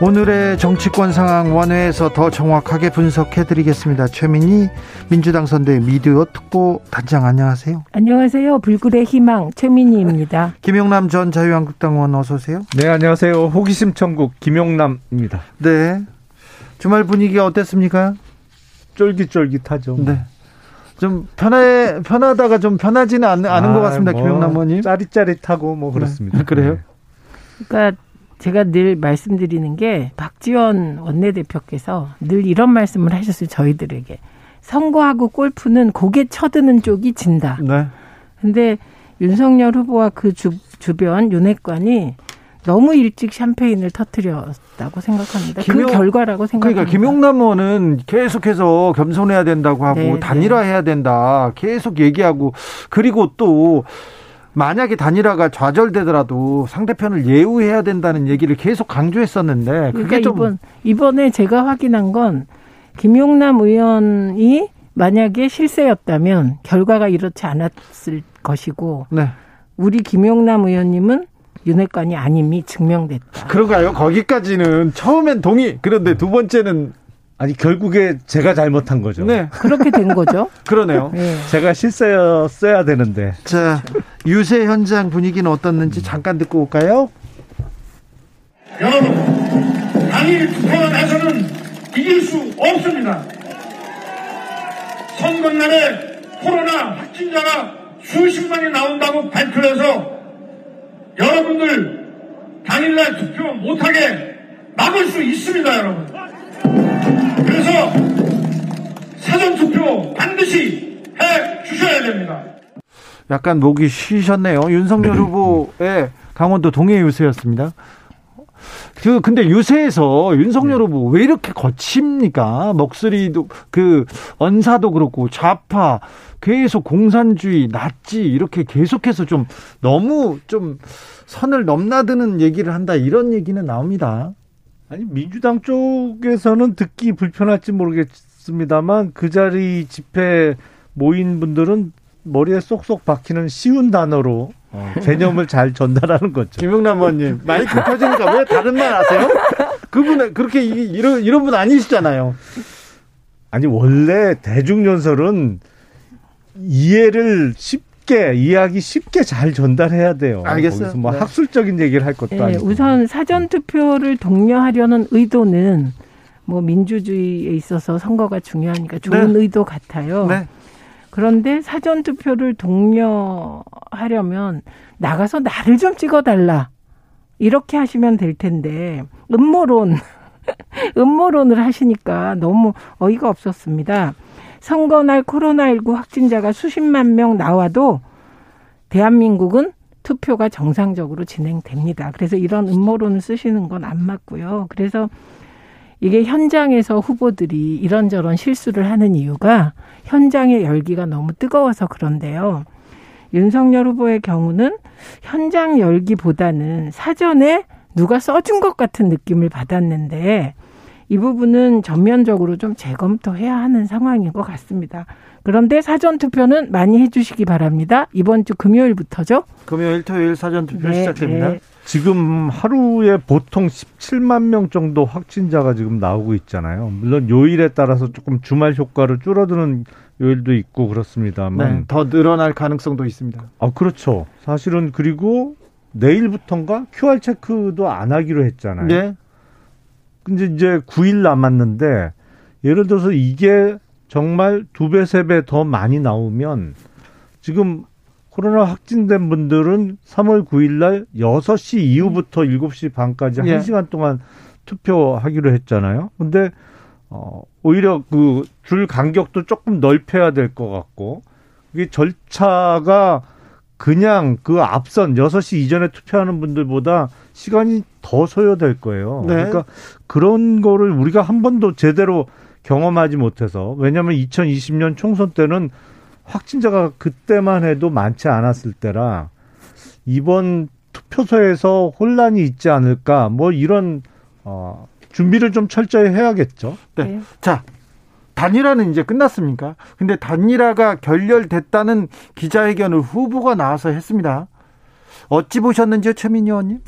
오늘의 정치권 상황 원회에서 더 정확하게 분석해 드리겠습니다. 최민희 민주당 선대 미디어 특보 단장 안녕하세요. 안녕하세요. 불굴의 희망 최민희입니다. 김용남 전 자유한국당 의원 어서 오세요. 네, 안녕하세요. 호기심 천국 김용남입니다. 네. 주말 분위기가 어땠습니까? 쫄깃쫄깃하죠. 네. 좀 편해 편하다가 좀 편하지는 않, 않은 아, 것 같습니다, 뭐 김용남 의원님. 짜릿짜릿하고 뭐 그렇습니다. 네. 그래요? 그러니까 제가 늘 말씀드리는 게 박지원 원내대표께서 늘 이런 말씀을 하셨어요 저희들에게 선거하고 골프는 고개 쳐드는 쪽이 진다. 네. 근데 윤석열 후보와 그 주, 주변 윤핵관이 너무 일찍 샴페인을 터트렸다고 생각합니다. 그 김용, 그 결과라고 생각합니다. 그러니까 김용남 의원은 계속해서 겸손해야 된다고 하고 네, 네. 단일화해야 된다. 계속 얘기하고 그리고 또 만약에 단일화가 좌절되더라도 상대편을 예우해야 된다는 얘기를 계속 강조했었는데 그게 그러니까 좀 이번, 이번에 제가 확인한 건 김용남 의원이 만약에 실세였다면 결과가 이렇지 않았을 것이고 네. 우리 김용남 의원님은 윤핵관이 아님이 증명됐다. 그런가요? 거기까지는 처음엔 동의. 그런데 두 번째는 아니 결국에 제가 잘못한 거죠. 네. 그렇게 된 거죠. 그러네요. 네. 제가 실세였어야 되는데. 자, 유세 현장 분위기는 어떻는지 잠깐 듣고 올까요? 여러분, 당일 투표가 나서는 이길 수 없습니다. 선거날에 코로나 확진자가 수십만이 나온다고 발표해서 여러분들 당일날 투표 못하게 막을 수 있습니다, 여러분. 그래서 사전투표 반드시 해 주셔야 됩니다. 약간 목이 쉬셨네요. 윤석열 네. 후보의 강원도 동해 유세였습니다. 그 근데 유세에서 윤석열 네. 후보 왜 이렇게 거칩니까? 목소리도 그 언사도 그렇고 좌파 계속 공산주의 낫지 이렇게 계속해서 좀 너무 좀 선을 넘나드는 얘기를 한다 이런 얘기는 나옵니다. 아니 민주당 쪽에서는 듣기 불편할지 모르겠습니다만 그 자리 집회 모인 분들은 머리에 쏙쏙 박히는 쉬운 단어로 어, 개념을 잘 전달하는 거죠. 김영남 의원님 마이크 켜지니까 왜 다른 말 하세요? 그분은 그렇게 이런 이런 분 아니시잖아요. 아니 원래 대중 연설은 이해를 쉽 쉽게 이해하기 쉽게 잘 전달해야 돼요. 알겠어요. 뭐 네. 학술적인 얘기를 할 것도 네, 아니고. 우선 사전 투표를 독려하려는 의도는 뭐 민주주의에 있어서 선거가 중요하니까 좋은 네. 의도 같아요. 네. 그런데 사전 투표를 독려하려면 나가서 나를 좀 찍어달라 이렇게 하시면 될 텐데 음모론 음모론을 하시니까 너무 어이가 없었습니다. 선거 날 코로나19 확진자가 수십만 명 나와도 대한민국은 투표가 정상적으로 진행됩니다. 그래서 이런 음모론을 쓰시는 건 안 맞고요. 그래서 이게 현장에서 후보들이 이런저런 실수를 하는 이유가 현장의 열기가 너무 뜨거워서 그런데요. 윤석열 후보의 경우는 현장 열기보다는 사전에 누가 써준 것 같은 느낌을 받았는데 이 부분은 전면적으로 좀 재검토해야 하는 상황인 것 같습니다. 그런데 사전 투표는 많이 해주시기 바랍니다. 이번 주 금요일부터죠. 금요일, 토요일 사전 투표 네, 시작됩니다. 네. 지금 하루에 보통 17만 명 정도 확진자가 지금 나오고 있잖아요. 물론 요일에 따라서 조금 주말 효과를 줄어드는 요일도 있고 그렇습니다만 네, 더 늘어날 가능성도 있습니다. 아 그렇죠. 사실은 그리고 내일부터인가 QR 체크도 안 하기로 했잖아요. 네. 근데 이제 9일 남았는데 예를 들어서 이게 정말 두 배, 세 배 더 많이 나오면 지금 코로나 확진된 분들은 3월 9일 날 6시 이후부터 7시 반까지 예. 1시간 동안 투표하기로 했잖아요. 근데 어 오히려 그 줄 간격도 조금 넓혀야 될 것 같고 이게 절차가 그냥 그 앞선 6시 이전에 투표하는 분들보다 시간이 더 소요될 거예요. 네. 그러니까 그런 거를 우리가 한 번도 제대로 경험하지 못해서 왜냐하면 2020년 총선 때는 확진자가 그때만 해도 많지 않았을 때라 이번 투표소에서 혼란이 있지 않을까 뭐 이런 어 준비를 좀 철저히 해야겠죠. 네. 네. 자, 단일화는 이제 끝났습니까? 근데 단일화가 결렬됐다는 기자회견을 후보가 나와서 했습니다. 어찌 보셨는지요, 최민희 의원님?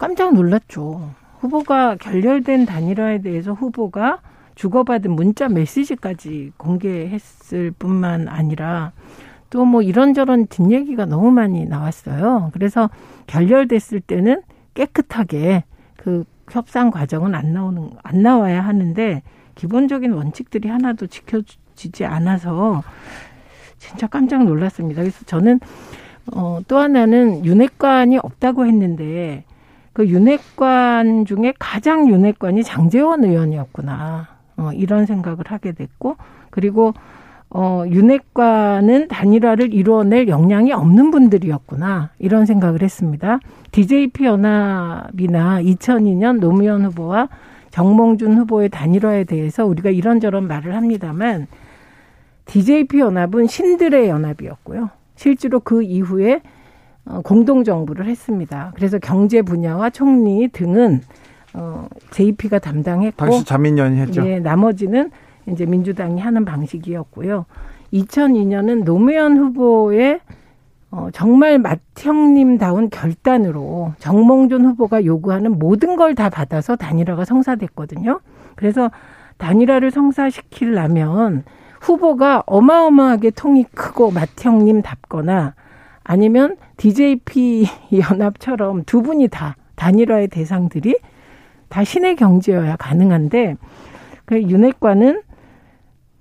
깜짝 놀랐죠. 후보가 결렬된 단일화에 대해서 후보가 주고받은 문자 메시지까지 공개했을 뿐만 아니라 또 뭐 이런저런 뒷얘기가 너무 많이 나왔어요. 그래서 결렬됐을 때는 깨끗하게 그 협상 과정은 안 나오는 안 나와야 하는데 기본적인 원칙들이 하나도 지켜지지 않아서 진짜 깜짝 놀랐습니다. 그래서 저는 어, 또 하나는 윤핵관이 없다고 했는데 그 윤핵관 중에 가장 윤핵관이 장재원 의원이었구나. 어, 이런 생각을 하게 됐고 그리고 어, 윤핵관은 단일화를 이루어낼 역량이 없는 분들이었구나. 이런 생각을 했습니다. DJP 연합이나 2002년 노무현 후보와 정몽준 후보의 단일화에 대해서 우리가 이런저런 말을 합니다만 DJP 연합은 신들의 연합이었고요. 실제로 그 이후에 어, 공동 정부를 했습니다. 그래서 경제 분야와 총리 등은 어, JP가 담당했고 당시 자민련이 했죠. 예, 나머지는 이제 민주당이 하는 방식이었고요. 2002년은 노무현 후보의 어, 정말 맏형님다운 결단으로 정몽준 후보가 요구하는 모든 걸 다 받아서 단일화가 성사됐거든요. 그래서 단일화를 성사시키려면 후보가 어마어마하게 통이 크고 맏형님답거나 아니면 DJP 연합처럼 두 분이 다 단일화의 대상들이 다 신의 경제여야 가능한데 그 윤핵관은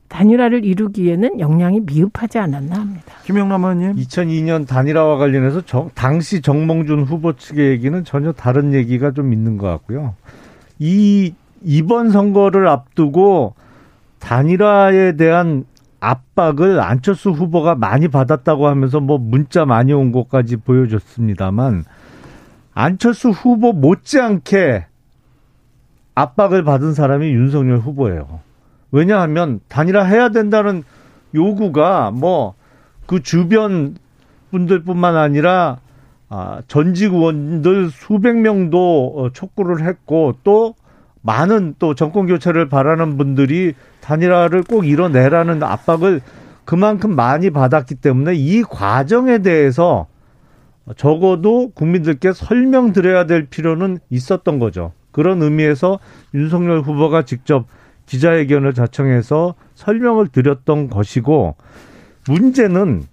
단일화를 이루기에는 역량이 미흡하지 않았나 합니다. 김영남 의원님. 2002년 단일화와 관련해서 정, 당시 정몽준 후보 측의 얘기는 전혀 다른 얘기가 좀 있는 것 같고요. 이 이번 선거를 앞두고 단일화에 대한 압박을 안철수 후보가 많이 받았다고 하면서 뭐 문자 많이 온 것까지 보여줬습니다만 안철수 후보 못지않게 압박을 받은 사람이 윤석열 후보예요. 왜냐하면 단일화 해야 된다는 요구가 뭐 그 주변 분들뿐만 아니라 아, 전직 의원들 수백 명도 어, 촉구를 했고 또 많은 또 정권 교체를 바라는 분들이 단일화를 꼭 이뤄내라는 압박을 그만큼 많이 받았기 때문에 이 과정에 대해서 적어도 국민들께 설명드려야 될 필요는 있었던 거죠. 그런 의미에서 윤석열 후보가 직접 기자회견을 자청해서 설명을 드렸던 것이고 문제는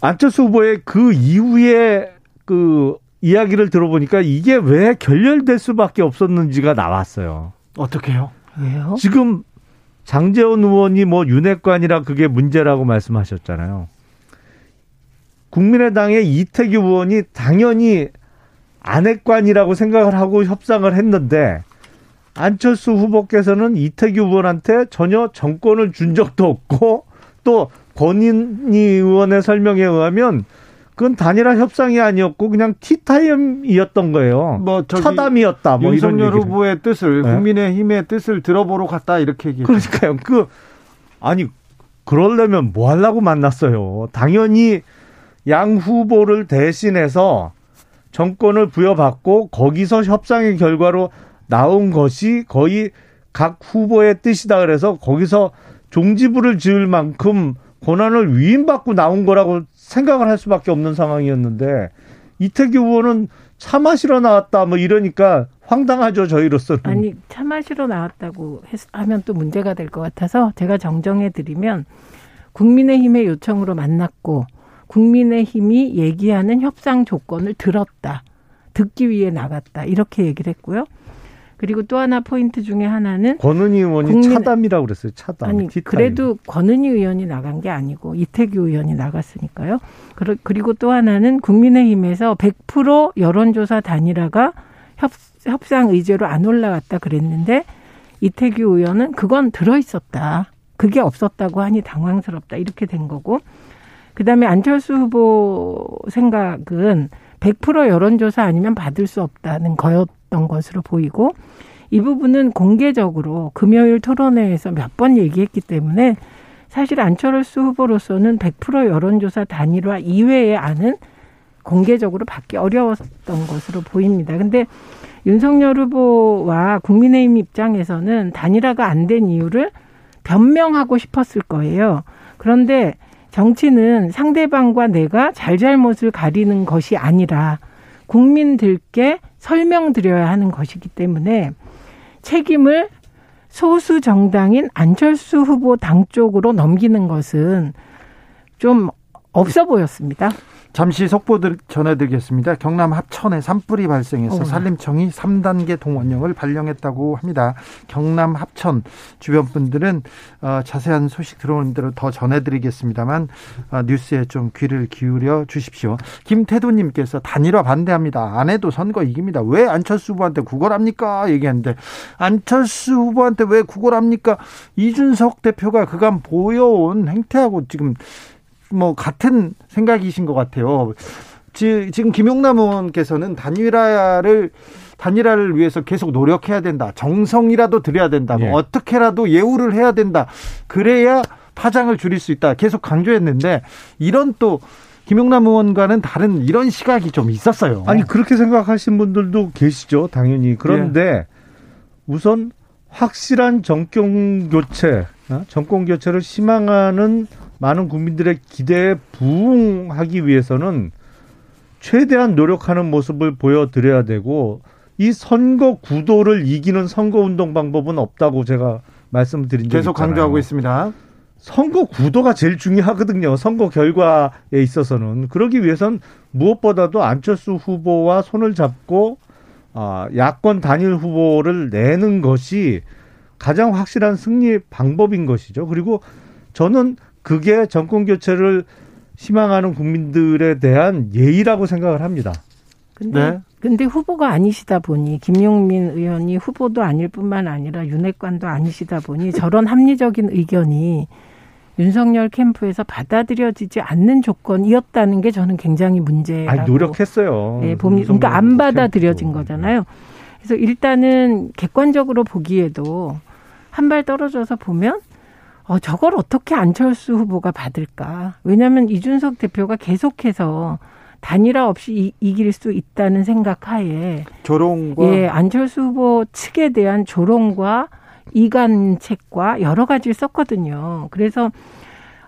안철수 후보의 그 이후에 그 이야기를 들어보니까 이게 왜 결렬될 수밖에 없었는지가 나왔어요. 어떻게요? 왜요? 지금 장재원 의원이 뭐 윤핵관이라 그게 문제라고 말씀하셨잖아요. 국민의당의 이태규 의원이 당연히 안핵관이라고 생각을 하고 협상을 했는데 안철수 후보께서는 이태규 의원한테 전혀 정권을 준 적도 없고 또 권인희 의원의 설명에 의하면 그건 단일화 협상이 아니었고 그냥 티타임이었던 거예요. 뭐 차담이었다. 뭐 윤석열 이런 후보의 뜻을 네. 국민의힘의 뜻을 들어보러 갔다 이렇게 얘기했죠. 그러니까요. 그 아니 그러려면 뭐 하려고 만났어요. 당연히 양 후보를 대신해서 정권을 부여받고 거기서 협상의 결과로 나온 것이 거의 각 후보의 뜻이다 그래서 거기서 종지부를 지을 만큼 권한을 위임받고 나온 거라고 생각을 할 수밖에 없는 상황이었는데 이태규 의원은 차 마시러 나왔다 뭐 이러니까 황당하죠 저희로서는. 아니 차 마시러 나왔다고 하면 또 문제가 될 것 같아서 제가 정정해 드리면 국민의힘의 요청으로 만났고 국민의힘이 얘기하는 협상 조건을 들었다. 듣기 위해 나갔다. 이렇게 얘기를 했고요. 그리고 또 하나 포인트 중에 하나는 권은희 의원이 국민... 차담이라고 그랬어요. 차담. 아니 티타임. 그래도 권은희 의원이 나간 게 아니고 이태규 의원이 나갔으니까요. 그리고 또 하나는 국민의힘에서 100% 여론조사 단일화가 협, 협상 의제로 안 올라갔다 그랬는데 이태규 의원은 그건 들어 있었다. 그게 없었다고 하니 당황스럽다. 이렇게 된 거고 그다음에 안철수 후보 생각은 100% 여론조사 아니면 받을 수 없다는 거였 던 것으로 보이고 이 부분은 공개적으로 금요일 토론회에서 몇 번 얘기했기 때문에 사실 안철수 후보로서는 100% 여론조사 단일화 이외의 안은 공개적으로 받기 어려웠던 것으로 보입니다. 근데 윤석열 후보와 국민의힘 입장에서는 단일화가 안 된 이유를 변명하고 싶었을 거예요. 그런데 정치는 상대방과 내가 잘잘못을 가리는 것이 아니라 국민들께 설명드려야 하는 것이기 때문에 책임을 소수 정당인 안철수 후보 당 쪽으로 넘기는 것은 좀 없어 보였습니다. 잠시 속보들 전해드리겠습니다. 경남 합천에 산불이 발생해서 어. 산림청이 3단계 동원령을 발령했다고 합니다. 경남 합천 주변 분들은 어, 자세한 소식 들어오는 대로 더 전해드리겠습니다만 어, 뉴스에 좀 귀를 기울여 주십시오. 김태도님께서 단일화 반대합니다. 안 해도 선거 이깁니다. 왜 안철수 후보한테 구걸합니까? 얘기했는데 안철수 후보한테 왜 구걸합니까? 이준석 대표가 그간 보여온 행태하고 지금 뭐 같은 생각이신 것 같아요. 지금 김용남 의원께서는 단일화를 단일화를 위해서 계속 노력해야 된다. 정성이라도 들여야 된다. 뭐 예. 어떻게라도 예우를 해야 된다. 그래야 파장을 줄일 수 있다. 계속 강조했는데 이런 또 김용남 의원과는 다른 이런 시각이 좀 있었어요. 아니 그렇게 생각하신 분들도 계시죠. 당연히. 그런데 예. 우선 확실한 정권 교체, 어? 정권 교체를 희망하는 많은 국민들의 기대에 부응하기 위해서는 최대한 노력하는 모습을 보여드려야 되고 이 선거 구도를 이기는 선거 운동 방법은 없다고 제가 말씀드린 적이 계속 강조하고 있습니다. 선거 구도가 제일 중요하거든요. 선거 결과에 있어서는 그러기 위해선 무엇보다도 안철수 후보와 손을 잡고 아, 야권 단일 후보를 내는 것이 가장 확실한 승리 방법인 것이죠. 그리고 저는 그게 정권 교체를 희망하는 국민들에 대한 예의라고 생각을 합니다. 근데 네. 근데 후보가 아니시다 보니 김용민 의원이 후보도 아닐 뿐만 아니라 윤핵관도 아니시다 보니 저런 합리적인 의견이 윤석열 캠프에서 받아들여지지 않는 조건이었다는 게 저는 굉장히 문제라고. 아니, 노력했어요. 네, 봄 그러니까 안 받아들여진 거잖아요. 그래서 일단은 객관적으로 보기에도 한 발 떨어져서 보면 어, 저걸 어떻게 안철수 후보가 받을까? 왜냐하면 이준석 대표가 계속해서 단일화 없이 이, 길수 있다는 생각 하에 조롱과 예, 안철수 후보 측에 대한 조롱과 이간책과 여러 가지를 썼거든요. 그래서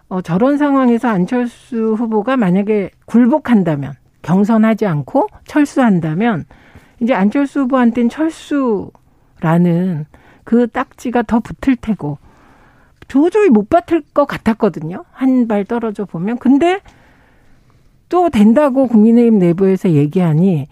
어, 저런 상황에서 안철수 후보가 만약에 굴복한다면 경선하지 않고 철수한다면 이제 안철수 후보한테는 철수라는 그 딱지가 더 붙을 테고 도저히 못 받을 것 같았거든요. 한 발 떨어져 보면. 근데 또 된다고 국민의힘 내부에서 얘기하니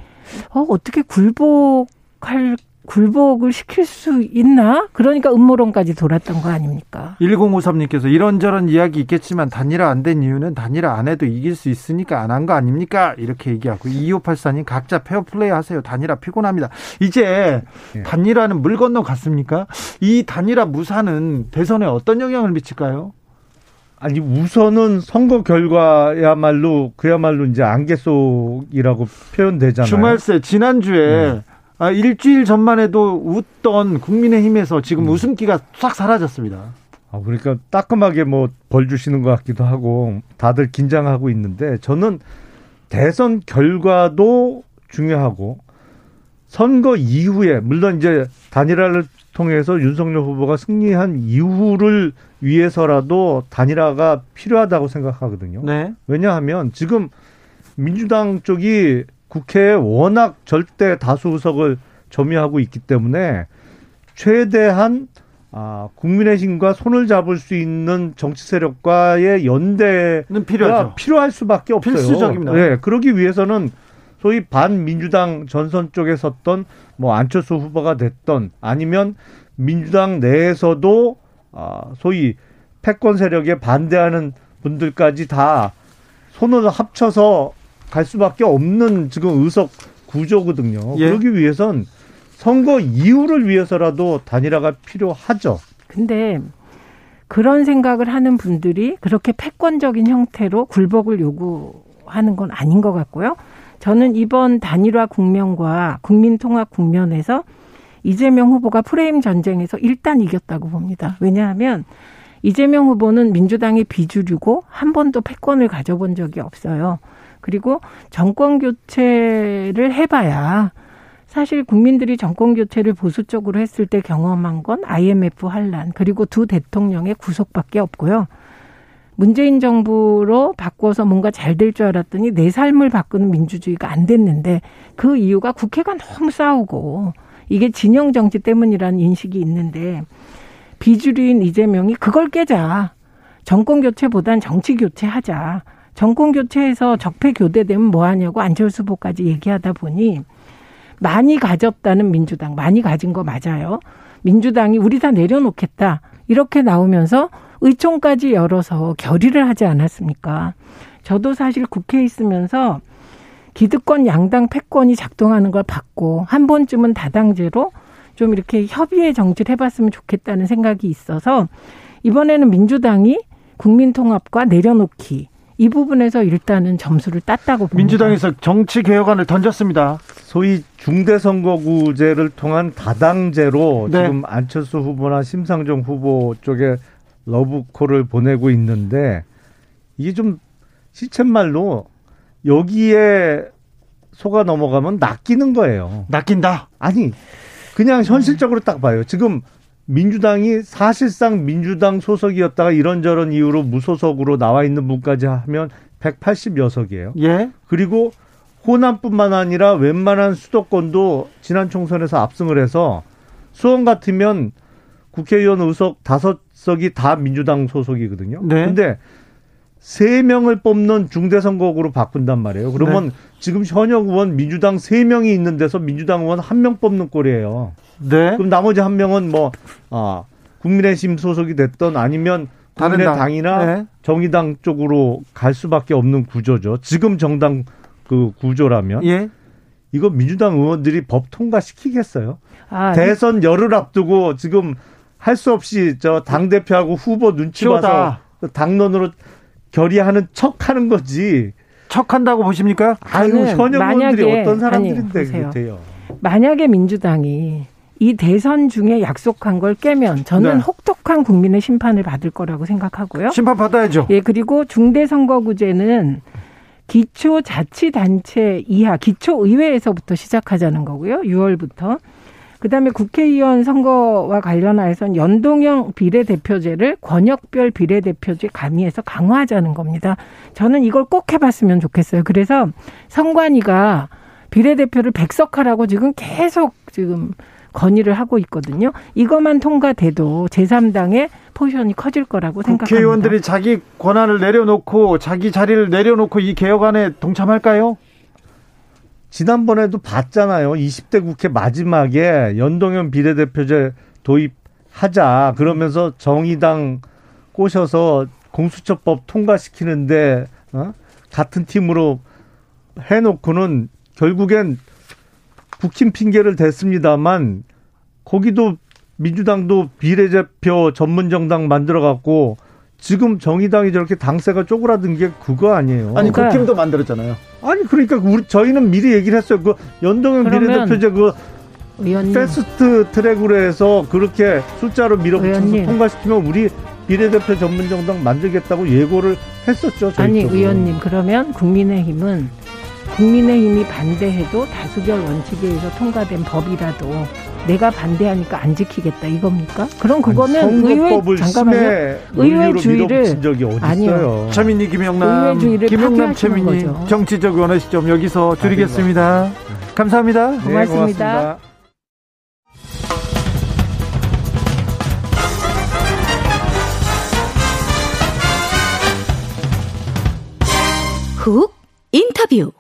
어, 어떻게 굴복할 굴복을 시킬 수 있나? 그러니까 음모론까지 돌았던 거 아닙니까? 1053님께서 이런저런 이야기 있겠지만 단일화 안 된 이유는 단일화 안 해도 이길 수 있으니까 안 한 거 아닙니까? 이렇게 얘기하고 2584님 각자 페어플레이 하세요. 단일화 피곤합니다. 이제 예. 단일화는 물 건너 갔습니까? 이 단일화 무사는 대선에 어떤 영향을 미칠까요? 아니 우선은 선거 결과야말로 그야말로 이제 안개 속이라고 표현되잖아요. 주말새 지난주에 네. 아, 일주일 전만 해도 웃던 국민의힘에서 지금 음. 웃음기가 싹 사라졌습니다. 아, 그러니까 따끔하게 뭐 벌 주시는 것 같기도 하고 다들 긴장하고 있는데 저는 대선 결과도 중요하고 선거 이후에 물론 이제 단일화를 통해서 윤석열 후보가 승리한 이후를 위해서라도 단일화가 필요하다고 생각하거든요. 네. 왜냐하면 지금 민주당 쪽이 국회에 워낙 절대 다수 의석을 점유하고 있기 때문에 최대한 아, 국민의힘과 손을 잡을 수 있는 정치 세력과의 연대는 필요하죠. 필요할 수밖에 없어요. 필수적입니다. 네, 그러기 위해서는 소위 반민주당 전선 쪽에 섰던 뭐 안철수 후보가 됐던 아니면 민주당 내에서도 아, 소위 패권 세력에 반대하는 분들까지 다 손을 합쳐서 갈 수밖에 없는 지금 의석 구조거든요. 예. 그러기 위해선 선거 이후를 위해서라도 단일화가 필요하죠. 근데 그런 생각을 하는 분들이 그렇게 패권적인 형태로 굴복을 요구하는 건 아닌 것 같고요. 저는 이번 단일화 국면과 국민통합 국면에서 이재명 후보가 프레임 전쟁에서 일단 이겼다고 봅니다. 왜냐하면 이재명 후보는 민주당의 비주류고 한 번도 패권을 가져본 적이 없어요. 그리고 정권 교체를 해봐야 사실 국민들이 정권 교체를 보수 쪽으로 했을 때 경험한 건 IMF 환란 그리고 두 대통령의 구속밖에 없고요. 문재인 정부로 바꿔서 뭔가 잘 될 줄 알았더니 내 삶을 바꾸는 민주주의가 안 됐는데 그 이유가 국회가 너무 싸우고 이게 진영 정치 때문이라는 인식이 있는데 비주류인 이재명이 그걸 깨자. 정권 교체보단 정치 교체하자. 정권 교체해서 적폐 교대되면 뭐 하냐고 안철수 후보까지 얘기하다 보니 많이 가졌다는 민주당, 많이 가진 거 맞아요. 민주당이 우리 다 내려놓겠다. 이렇게 나오면서 의총까지 열어서 결의를 하지 않았습니까? 저도 사실 국회에 있으면서 기득권 양당 패권이 작동하는 걸 봤고 한 번쯤은 다당제로 좀 이렇게 협의의 정치를 해봤으면 좋겠다는 생각이 있어서 이번에는 민주당이 국민통합과 내려놓기 이 부분에서 일단은 점수를 땄다고 봅니다. 민주당에서 정치 개혁안을 던졌습니다. 소위 중대선거구제를 통한 다당제로 네. 지금 안철수 후보나 심상정 후보 쪽에 러브콜을 보내고 있는데 이게 좀 시쳇말로 여기에 속아 넘어가면 낚이는 거예요. 낚인다? 아니 그냥 현실적으로 딱 봐요. 지금 민주당이 사실상 민주당 소속이었다가 이런저런 이유로 무소속으로 나와 있는 분까지 하면 180여석이에요. 예. 그리고 호남뿐만 아니라 웬만한 수도권도 지난 총선에서 압승을 해서 수원 같으면 국회의원 의석 다섯 석이 다 민주당 소속이거든요. 네. 근데 세 명을 뽑는 중대선거구로 바꾼단 말이에요. 그러면 네. 지금 현역 의원 민주당 세 명이 있는 데서 민주당 의원 한 명 뽑는 꼴이에요. 네. 그럼 나머지 한 명은 뭐 아, 국민의힘 소속이 됐던 아니면 국민의당이나 네. 정의당 쪽으로 갈 수밖에 없는 구조죠. 지금 정당 그 구조라면 예. 이거 민주당 의원들이 법 통과시키겠어요? 아, 대선 열흘 앞두고 지금 할 수 없이 저 당 대표하고 후보 눈치 봐서 당론으로 결의하는 척 하는 거지. 척 한다고 보십니까? 아유 현역원들이 어떤 사람들인데 그렇대요. 만약에 민주당이 이 대선 중에 약속한 걸 깨면 저는 네. 혹독한 국민의 심판을 받을 거라고 생각하고요. 심판 받아야죠. 예, 그리고 중대선거구제는 기초자치단체 이하 기초의회에서부터 시작하자는 거고요. 6월부터. 그다음에 국회의원 선거와 관련해서는 연동형 비례대표제를 권역별 비례대표제 가미해서 강화하자는 겁니다. 저는 이걸 꼭 해봤으면 좋겠어요. 그래서 선관위가 비례대표를 백석하라고 지금 계속 지금 건의를 하고 있거든요. 이것만 통과돼도 제3당의 포지션이 커질 거라고 생각합니다. 국회의원들이 자기 권한을 내려놓고 자기 자리를 내려놓고 이 개혁안에 동참할까요? 지난번에도 봤잖아요. 20대 국회 마지막에 연동형 비례대표제 도입하자. 그러면서 정의당 꼬셔서 공수처법 통과시키는데 어? 같은 팀으로 해놓고는 결국엔 국힘 핑계를 댔습니다만 거기도 민주당도 비례대표 전문 정당 만들어 갖고 지금 정의당이 저렇게 당세가 쪼그라든 게 그거 아니에요. 아니 그러니까, 국힘도 만들었잖아요. 아니 그러니까 우리 저희는 미리 얘기를 했어요. 그 연동형 비례대표제 그 의원님. 패스트 트랙으로 해서 그렇게 숫자로 밀어붙여서 의원님. 통과시키면 우리 비례대표 전문 정당 만들겠다고 예고를 했었죠. 아니 쪽으로. 의원님 그러면 국민의힘은 국민의힘이 반대해도 다수결 원칙에 의해서 통과된 법이라도 내가 반대하니까 안 지키겠다 이겁니까? 그럼 그거는 의회 잠깐만요. 의회주의를 아니요. 최민희 김영남 의회주의를 김영남 최민희 거죠. 정치적 원의 시점 여기서 줄이겠습니다. 감사합니다. 네, 고맙습니다. 고맙습니다. 훅 인터뷰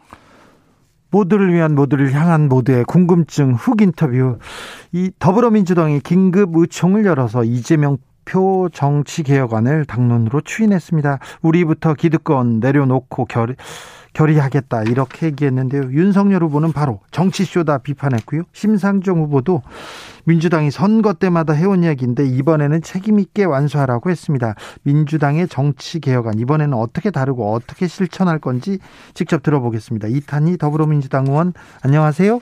모두를 위한 모두를 향한 모두의 궁금증 훅 인터뷰. 이 더불어민주당이 긴급 의총을 열어서 이재명 표 정치 개혁안을 당론으로 추인했습니다. 우리부터 기득권 내려놓고 결, 결의하겠다 이렇게 얘기했는데요. 윤석열 후보는 바로 정치쇼다 비판했고요. 심상정 후보도 민주당이 선거 때마다 해온 이야기인데 이번에는 책임 있게 완수하라고 했습니다. 민주당의 정치 개혁안 이번에는 어떻게 다르고 어떻게 실천할 건지 직접 들어보겠습니다. 이탄희 더불어민주당 의원 안녕하세요.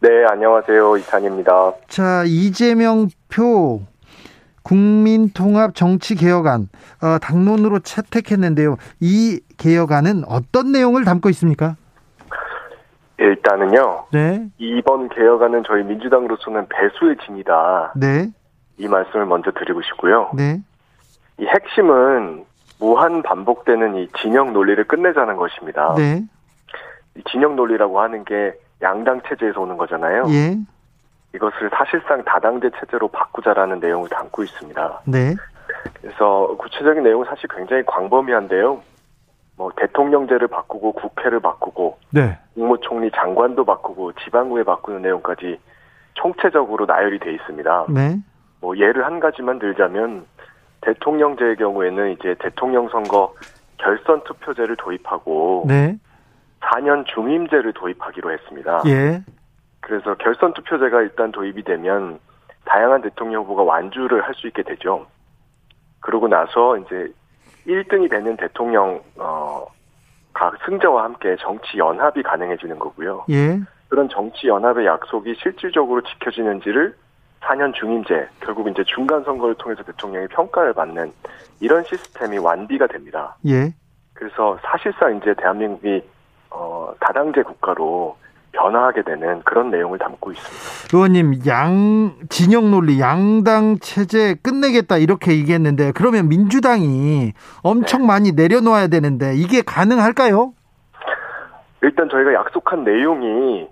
네, 안녕하세요. 이탄입니다. 자, 이재명 표 국민통합 정치개혁안 어, 당론으로 채택했는데요. 이 개혁안은 어떤 내용을 담고 있습니까? 일단은요. 네. 이번 개혁안은 저희 민주당으로서는 배수의 진이다. 네. 이 말씀을 먼저 드리고 싶고요. 네. 이 핵심은 무한 반복되는 이 진영 논리를 끝내자는 것입니다. 네. 이 진영 논리라고 하는 게 양당 체제에서 오는 거잖아요. 예. 이것을 사실상 다당제 체제로 바꾸자라는 내용을 담고 있습니다. 네. 그래서 구체적인 내용은 사실 굉장히 광범위한데요. 뭐 대통령제를 바꾸고 국회를 바꾸고 네. 국무총리 장관도 바꾸고 지방구에 바꾸는 내용까지 총체적으로 나열이 돼 있습니다. 네. 뭐 예를 한 가지만 들자면 대통령제의 경우에는 이제 대통령 선거 결선 투표제를 도입하고 네. 4년 중임제를 도입하기로 했습니다. 예. 그래서 결선 투표제가 일단 도입이 되면 다양한 대통령 후보가 완주를 할 수 있게 되죠. 그러고 나서 이제 1등이 되는 대통령 어, 각 승자와 함께 정치 연합이 가능해지는 거고요. 예. 그런 정치 연합의 약속이 실질적으로 지켜지는지를 4년 중임제, 결국 이제 중간 선거를 통해서 대통령이 평가를 받는 이런 시스템이 완비가 됩니다. 예. 그래서 사실상 이제 대한민국이 어, 다당제 국가로 변화하게 되는 그런 내용을 담고 있습니다. 의원님, 양, 진영 논리, 양당 체제 끝내겠다 이렇게 얘기했는데 그러면 민주당이 엄청 네. 많이 내려놓아야 되는데 이게 가능할까요? 일단 저희가 약속한 내용이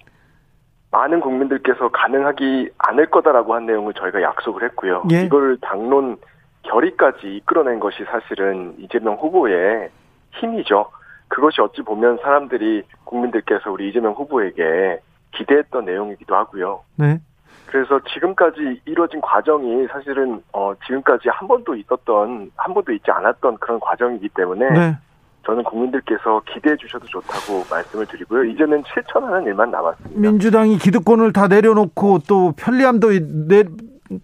많은 국민들께서 가능하기 않을 거다라고 한 내용을 저희가 약속을 했고요. 예. 이걸 당론 결의까지 이끌어낸 것이 사실은 이재명 후보의 힘이죠. 그것이 어찌 보면 사람들이 국민들께서 우리 이재명 후보에게 기대했던 내용이기도 하고요. 네. 그래서 지금까지 이루어진 과정이 사실은 어 지금까지 한 번도 있었던 한 번도 있지 않았던 그런 과정이기 때문에 네. 저는 국민들께서 기대해 주셔도 좋다고 말씀을 드리고요. 이제는 실천하는 일만 남았습니다. 민주당이 기득권을 다 내려놓고 또 편리함도 내,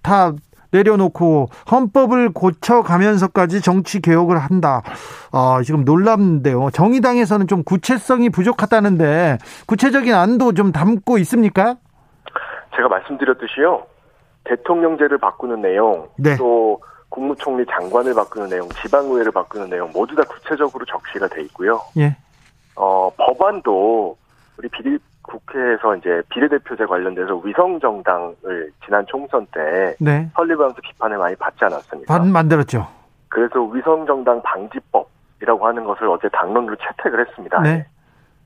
다 내려놓고 헌법을 고쳐가면서까지 정치 개혁을 한다. 아, 지금 놀랍는데요. 정의당에서는 좀 구체성이 부족하다는데 구체적인 안도 좀 담고 있습니까? 제가 말씀드렸듯이요. 대통령제를 바꾸는 내용, 네. 또 국무총리 장관을 바꾸는 내용, 지방의회를 바꾸는 내용 모두 다 구체적으로 적시가 돼 있고요. 예. 어, 법안도 우리 비리 국회에서 이제 비례대표제 관련돼서 위성정당을 지난 총선 때 네. 설립하면서 비판을 많이 받지 않았습니까? 반 만들었죠. 그래서 위성정당 방지법이라고 하는 것을 어제 당론으로 채택을 했습니다. 네.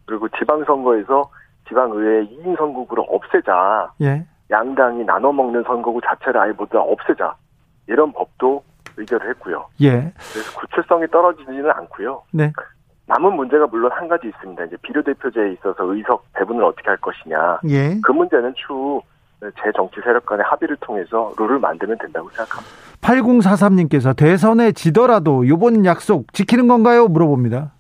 그리고 지방선거에서 지방의회 2인 선거구를 없애자. 예. 양당이 나눠 먹는 선거구 자체를 아예 모두 다 없애자. 이런 법도 의결을 했고요. 예. 그래서 구체성이 떨어지지는 않고요. 네. 남은 문제가 물론 한 가지 있습니다. 이제 비례대표제에 있어서 의석 배분을 어떻게 할 것이냐. 예. 그 문제는 추후 제 정치 세력 간의 합의를 통해서 룰을 만들면 된다고 생각합니다. 8043님께서 대선에 지더라도 이번 약속 지키는 건가요? 물어봅니다.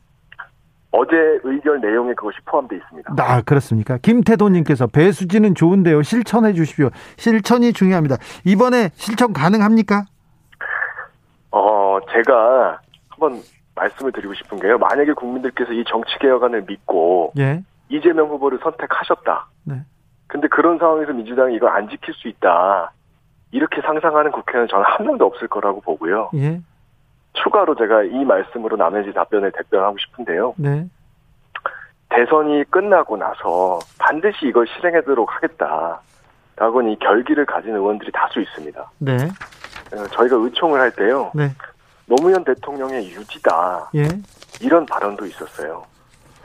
어제 의결 내용에 그것이 포함되어 있습니다. 아, 그렇습니까? 김태도님께서 배수지는 좋은데요. 실천해 주십시오. 실천이 중요합니다. 이번에 실천 가능합니까? 어, 제가 한번 말씀을 드리고 싶은 게요. 만약에 국민들께서 이 정치 개혁안을 믿고 예. 이재명 후보를 선택하셨다. 네. 근데 그런 상황에서 민주당이 이걸 안 지킬 수 있다. 이렇게 상상하는 국회는 저는 한 명도 없을 거라고 보고요. 예. 추가로 제가 이 말씀으로 나머지 답변을 대변하고 싶은데요. 네. 대선이 끝나고 나서 반드시 이걸 실행하도록 하겠다. 라고는 이 결기를 가진 의원들이 다수 있습니다. 네. 어, 저희가 의총을 할 때요. 네. 노무현 대통령의 유지다. 예. 이런 발언도 있었어요.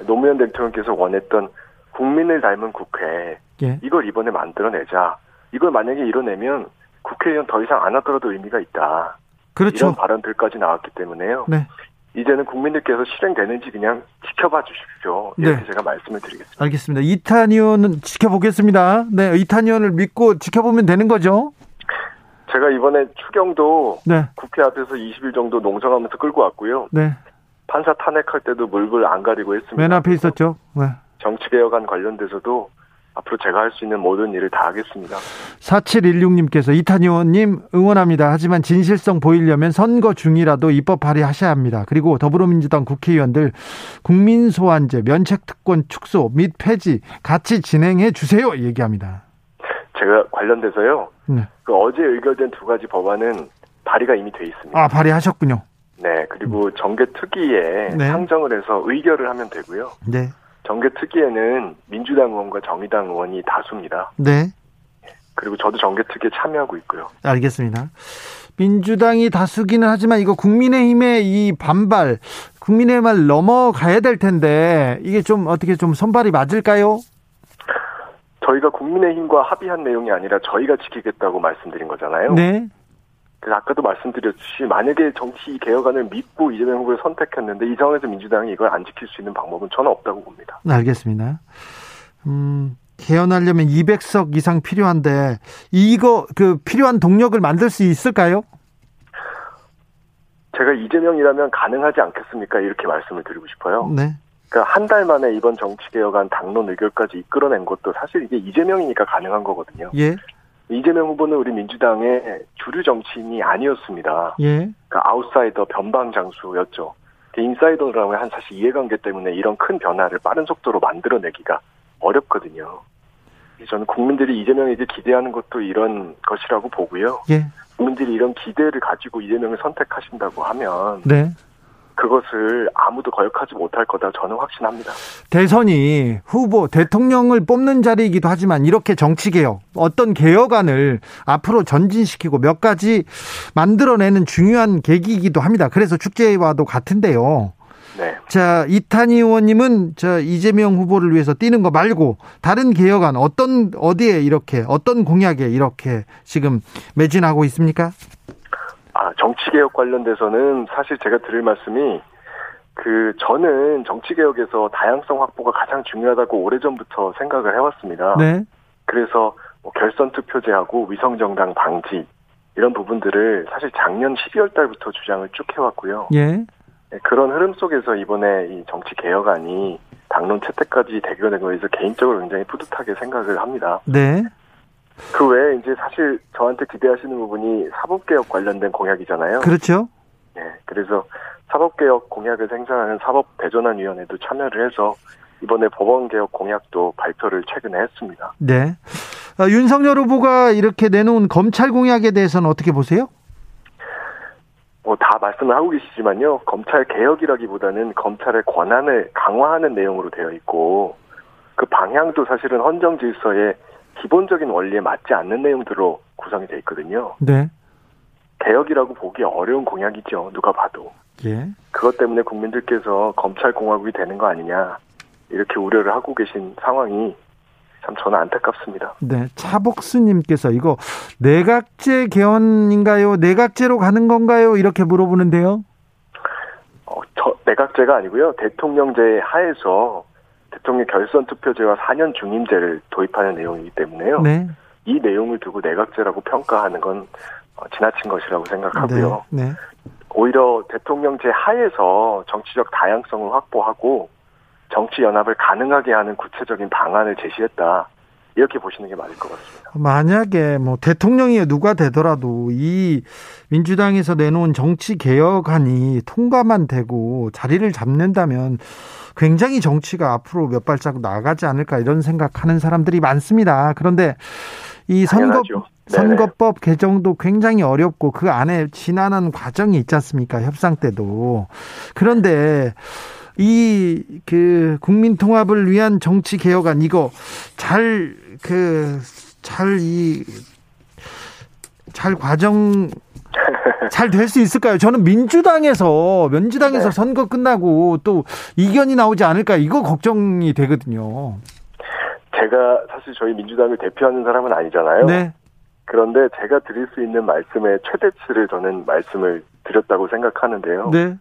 노무현 대통령께서 원했던 국민을 닮은 국회 예. 이걸 이번에 만들어내자. 이걸 만약에 이뤄내면 국회의원 더 이상 안 하더라도 의미가 있다. 그렇죠. 이런 발언들까지 나왔기 때문에요. 네. 이제는 국민들께서 실행되는지 그냥 지켜봐 주십시오. 이렇게 네. 제가 말씀을 드리겠습니다. 알겠습니다. 이탄 의원은 지켜보겠습니다. 네. 이탄 의원을 믿고 지켜보면 되는 거죠? 제가 이번에 추경도 네. 국회 앞에서 20일 정도 농성하면서 끌고 왔고요. 네. 판사 탄핵할 때도 물불 안 가리고 했습니다. 맨 앞에 있었죠. 네. 정치개혁안 관련돼서도 앞으로 제가 할 수 있는 모든 일을 다 하겠습니다. 4716님께서 이탄 의원님 응원합니다. 하지만 진실성 보이려면 선거 중이라도 입법 발의하셔야 합니다. 그리고 더불어민주당 국회의원들 국민소환제, 면책특권 축소 및 폐지 같이 진행해 주세요. 얘기합니다. 제가 관련돼서요. 네. 그 어제 의결된 두 가지 법안은 발의가 이미 돼 있습니다. 아, 발의하셨군요. 네, 그리고 정개특위에 네. 상정을 해서 의결을 하면 되고요. 네. 정개특위에는 민주당 의원과 정의당 의원이 다수입니다. 네. 그리고 저도 정개특위에 참여하고 있고요. 알겠습니다. 민주당이 다수기는 하지만 이거 국민의힘의 이 반발, 국민의힘을 넘어가야 될 텐데 이게 좀 어떻게 좀 손발이 맞을까요? 저희가 국민의힘과 합의한 내용이 아니라 저희가 지키겠다고 말씀드린 거잖아요. 네. 그래서 아까도 말씀드렸듯이 만약에 정치 개혁안을 믿고 이재명 후보를 선택했는데 이 상황에서 민주당이 이걸 안 지킬 수 있는 방법은 저는 없다고 봅니다. 알겠습니다. 음, 개헌하려면 200석 이상 필요한데 이거 그 필요한 동력을 만들 수 있을까요? 제가 이재명이라면 가능하지 않겠습니까? 이렇게 말씀을 드리고 싶어요. 네. 그러니까 한 달 만에 이번 정치개혁안 당론 의결까지 이끌어낸 것도 사실 이게 이재명이니까 가능한 거거든요. 예. 이재명 후보는 우리 민주당의 주류 정치인이 아니었습니다. 예. 그러니까 아웃사이더 변방 장수였죠. 그 인사이더라면 한 사실 이해관계 때문에 이런 큰 변화를 빠른 속도로 만들어내기가 어렵거든요. 저는 국민들이 이재명에게 기대하는 것도 이런 것이라고 보고요. 예. 국민들이 이런 기대를 가지고 이재명을 선택하신다고 하면 네. 그것을 아무도 거역하지 못할 거다 저는 확신합니다. 대선이 후보 대통령을 뽑는 자리이기도 하지만 이렇게 정치 개혁 어떤 개혁안을 앞으로 전진시키고 몇 가지 만들어내는 중요한 계기이기도 합니다. 그래서 축제와도 같은데요. 네. 자 이탄희 의원님은 저 이재명 후보를 위해서 뛰는 거 말고 다른 개혁안 어떤 어디에 이렇게 어떤 공약에 이렇게 지금 매진하고 있습니까? 아, 정치개혁 관련돼서는 사실 제가 드릴 말씀이 그 저는 정치개혁에서 다양성 확보가 가장 중요하다고 오래전부터 생각을 해왔습니다. 네. 그래서 뭐 결선 투표제하고 위성 정당 방지 이런 부분들을 사실 작년 12월 달부터 주장을 쭉 해왔고요. 예. 네, 그런 흐름 속에서 이번에 이 정치 개혁안이 당론 채택까지 대결된 거에서 개인적으로 굉장히 뿌듯하게 생각을 합니다. 네. 그 외에 이제 사실 저한테 기대하시는 부분이 사법개혁 관련된 공약이잖아요. 그렇죠. 네, 그래서 사법개혁 공약을 생산하는 사법대전환위원회도 참여를 해서 이번에 법원개혁 공약도 발표를 최근에 했습니다. 네. 어, 윤석열 후보가 이렇게 내놓은 검찰 공약에 대해서는 어떻게 보세요? 뭐 다 말씀을 하고 계시지만요. 검찰 개혁이라기보다는 검찰의 권한을 강화하는 내용으로 되어 있고 그 방향도 사실은 헌정 질서의 기본적인 원리에 맞지 않는 내용들로 구성이 되어 있거든요. 네. 개혁이라고 보기 어려운 공약이죠. 누가 봐도. 예. 그것 때문에 국민들께서 검찰 공화국이 되는 거 아니냐 이렇게 우려를 하고 계신 상황이 참 저는 안타깝습니다. 네. 차복수님께서 이거 내각제 개헌인가요? 내각제로 가는 건가요? 이렇게 물어보는데요. 어, 저 내각제가 아니고요. 대통령제 하에서 대통령 결선 투표제와 4년 중임제를 도입하는 내용이기 때문에요. 네. 이 내용을 두고 내각제라고 평가하는 건 어, 지나친 것이라고 생각하고요. 네. 네. 오히려 대통령제 하에서 정치적 다양성을 확보하고 정치 연합을 가능하게 하는 구체적인 방안을 제시했다. 이렇게 보시는 게 맞을 것 같습니다. 만약에 뭐 대통령이 누가 되더라도 이 민주당에서 내놓은 정치 개혁안이 통과만 되고 자리를 잡는다면 굉장히 정치가 앞으로 몇 발자국 나가지 않을까 이런 생각하는 사람들이 많습니다. 그런데 이 선거 당연하죠. 선거법 개정도 굉장히 어렵고 그 안에 지난한 과정이 있지 않습니까? 협상 때도. 그런데 이 그 국민 통합을 위한 정치 개혁안 이거 잘 그 잘이잘 과정 잘될수 있을까요? 저는 민주당에서 민주당에서 네. 선거 끝나고 또 이견이 나오지 않을까 이거 걱정이 되거든요. 제가 사실 저희 민주당을 대표하는 사람은 아니잖아요. 네. 그런데 제가 드릴 수 있는 말씀의 최대치를 저는 말씀을 드렸다고 생각하는데요. 네.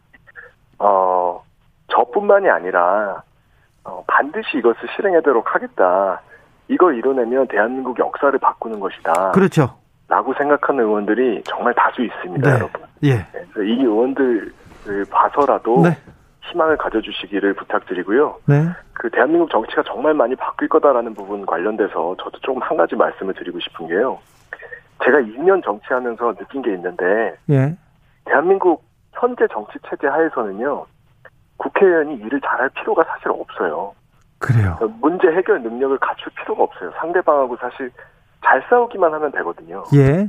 어, 저뿐만이 아니라 어, 반드시 이것을 실행하도록 하겠다. 이걸 이뤄내면 대한민국 역사를 바꾸는 것이다. 그렇죠. 라고 생각하는 의원들이 정말 다수 있습니다, 네. 여러분. 예. 네, 그래서 이 의원들을 봐서라도 네. 희망을 가져주시기를 부탁드리고요. 네. 그 대한민국 정치가 정말 많이 바뀔 거다라는 부분 관련돼서 저도 조금 한 가지 말씀을 드리고 싶은 게요. 제가 2년 정치하면서 느낀 게 있는데 예. 대한민국 현재 정치 체제 하에서는요. 국회의원이 일을 잘할 필요가 사실 없어요. 그래요. 문제 해결 능력을 갖출 필요가 없어요. 상대방하고 사실 잘 싸우기만 하면 되거든요. 예.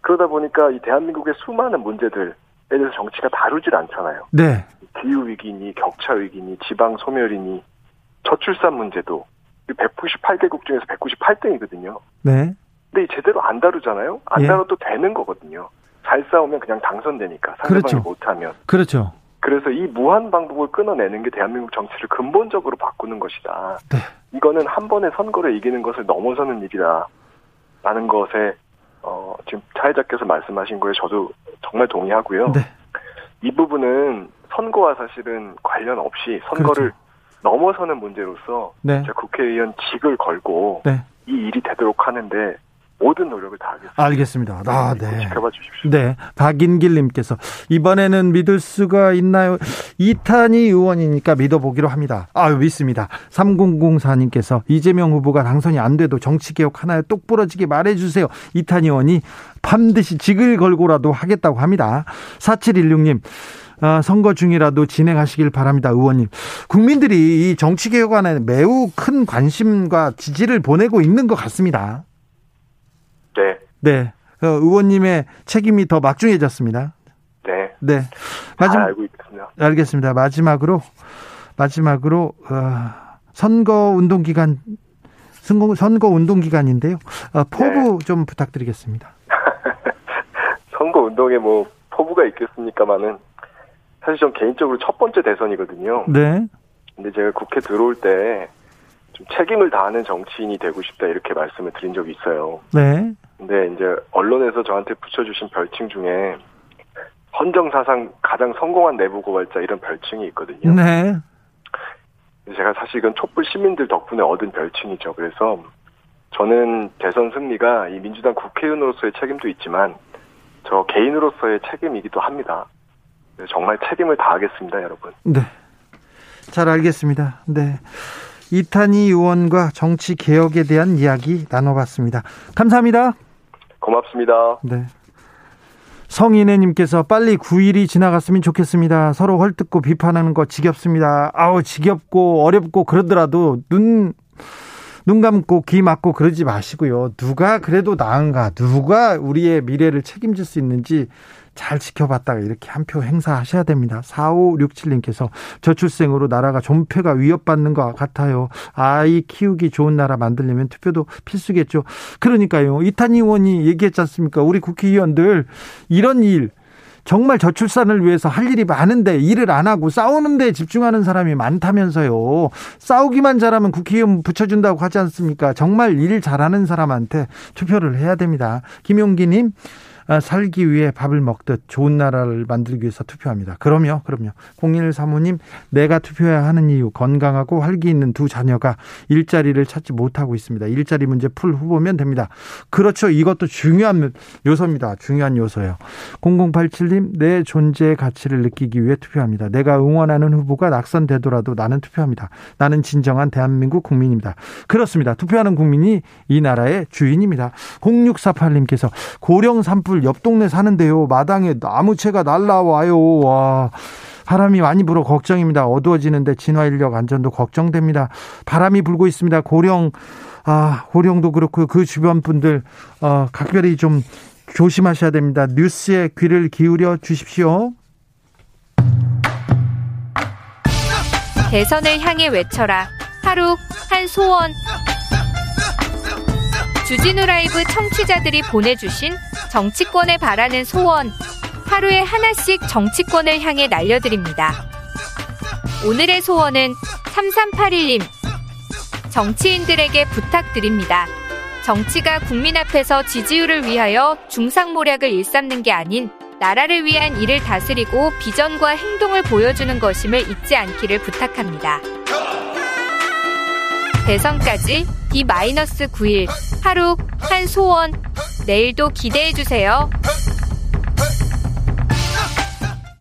그러다 보니까 이 대한민국의 수많은 문제들에 대해서 정치가 다루질 않잖아요. 네. 기후 위기니 격차 위기니 지방 소멸이니 저출산 문제도 198개국 중에서 198등이거든요. 네. 근데 이 제대로 안 다루잖아요. 안 예. 다뤄도 되는 거거든요. 잘 싸우면 그냥 당선되니까 상대방이 그렇죠. 못하면. 그렇죠. 그래서 이 무한 방법을 끊어내는 게 대한민국 정치를 근본적으로 바꾸는 것이다. 네. 이거는 한 번의 선거를 이기는 것을 넘어서는 일이다. 라는 것에 어, 지금 사회자께서 말씀하신 거에 저도 정말 동의하고요. 네. 이 부분은 선거와 사실은 관련 없이 선거를 그렇죠. 넘어서는 문제로서 네. 국회의원 직을 걸고 네. 이 일이 되도록 하는데 모든 노력을 다하겠습니다. 알겠습니다. 아, 믿고 네. 지켜봐 주십시오. 네. 박인길 님께서 이번에는 믿을 수가 있나요? 이탄희 의원이니까 믿어보기로 합니다. 아유, 믿습니다. 3004 님께서 이재명 후보가 당선이 안 돼도 정치 개혁 하나에 똑 부러지게 말해 주세요. 이탄희 의원이 반드시 직을 걸고라도 하겠다고 합니다. 4716 님. 아, 선거 중이라도 진행하시길 바랍니다, 의원님. 국민들이 이 정치 개혁안에 매우 큰 관심과 지지를 보내고 있는 것 같습니다. 네, 네. 어, 의원님의 책임이 더 막중해졌습니다. 네. 네. 잘 마지막, 알고 있습니다. 알겠습니다. 마지막으로, 마지막으로, 어, 선거 운동 기간, 선거, 선거 운동 기간인데요. 어, 포부 좀 부탁드리겠습니다. 선거 운동에 뭐 포부가 있겠습니까마는 사실 전 개인적으로 첫 번째 대선이거든요. 네. 근데 제가 국회 들어올 때 좀 책임을 다하는 정치인이 되고 싶다 이렇게 말씀을 드린 적이 있어요. 네. 근데 이제 언론에서 저한테 붙여주신 별칭 중에 헌정 사상 가장 성공한 내부 고발자 이런 별칭이 있거든요. 네. 제가 사실 이건 촛불 시민들 덕분에 얻은 별칭이죠. 그래서 저는 대선 승리가 이 민주당 국회의원으로서의 책임도 있지만 저 개인으로서의 책임이기도 합니다. 그래서 정말 책임을 다하겠습니다, 여러분. 네. 잘 알겠습니다. 네. 이탄희 의원과 정치 개혁에 대한 이야기 나눠봤습니다. 감사합니다. 고맙습니다. 네. 성인애님께서 빨리 9일이 지나갔으면 좋겠습니다. 서로 헐뜯고 비판하는 거 지겹습니다. 아우, 지겹고 어렵고 그러더라도 눈, 눈 감고 귀 막고 그러지 마시고요. 누가 그래도 나은가, 누가 우리의 미래를 책임질 수 있는지 잘 지켜봤다가 이렇게 한 표 행사하셔야 됩니다. 4567님께서 저출생으로 나라가 존폐가 위협받는 것 같아요. 아이 키우기 좋은 나라 만들려면 투표도 필수겠죠. 그러니까요. 이탄희 의원이 얘기했지 않습니까? 우리 국회의원들 이런 일 정말 저출산을 위해서 할 일이 많은데 일을 안 하고 싸우는 데 집중하는 사람이 많다면서요. 싸우기만 잘하면 국회의원 붙여준다고 하지 않습니까? 정말 일 잘하는 사람한테 투표를 해야 됩니다. 김용기님, 아, 살기 위해 밥을 먹듯 좋은 나라를 만들기 위해서 투표합니다. 그럼요, 그럼요. 0135님, 내가 투표해야 하는 이유, 건강하고 활기 있는 두 자녀가 일자리를 찾지 못하고 있습니다. 일자리 문제 풀 후보면 됩니다. 그렇죠. 이것도 중요한 요소입니다. 중요한 요소예요. 0087님, 내 존재의 가치를 느끼기 위해 투표합니다. 내가 응원하는 후보가 낙선되더라도 나는 투표합니다. 나는 진정한 대한민국 국민입니다. 그렇습니다. 투표하는 국민이 이 나라의 주인입니다. 0648님께서 고령 산불 옆 동네 사는데요. 마당에 나무채가 날라와요. 와. 바람이 많이 불어 걱정입니다. 어두워지는데 진화 인력 안전도 걱정됩니다. 바람이 불고 있습니다. 고령 아, 고령도 그렇고 그 주변 분들 어, 각별히 좀 조심하셔야 됩니다. 뉴스에 귀를 기울여 주십시오. 대선을 향해 외쳐라. 하루 한 소원. 주진우 라이브 청취자들이 보내주신 정치권에 바라는 소원. 하루에 하나씩 정치권을 향해 날려드립니다. 오늘의 소원은 3381님. 정치인들에게 부탁드립니다. 정치가 국민 앞에서 지지율을 위하여 중상모략을 일삼는 게 아닌 나라를 위한 일을 다스리고 비전과 행동을 보여주는 것임을 잊지 않기를 부탁합니다. 대선까지 D-9일 하루 한 소원 내일도 기대해 주세요.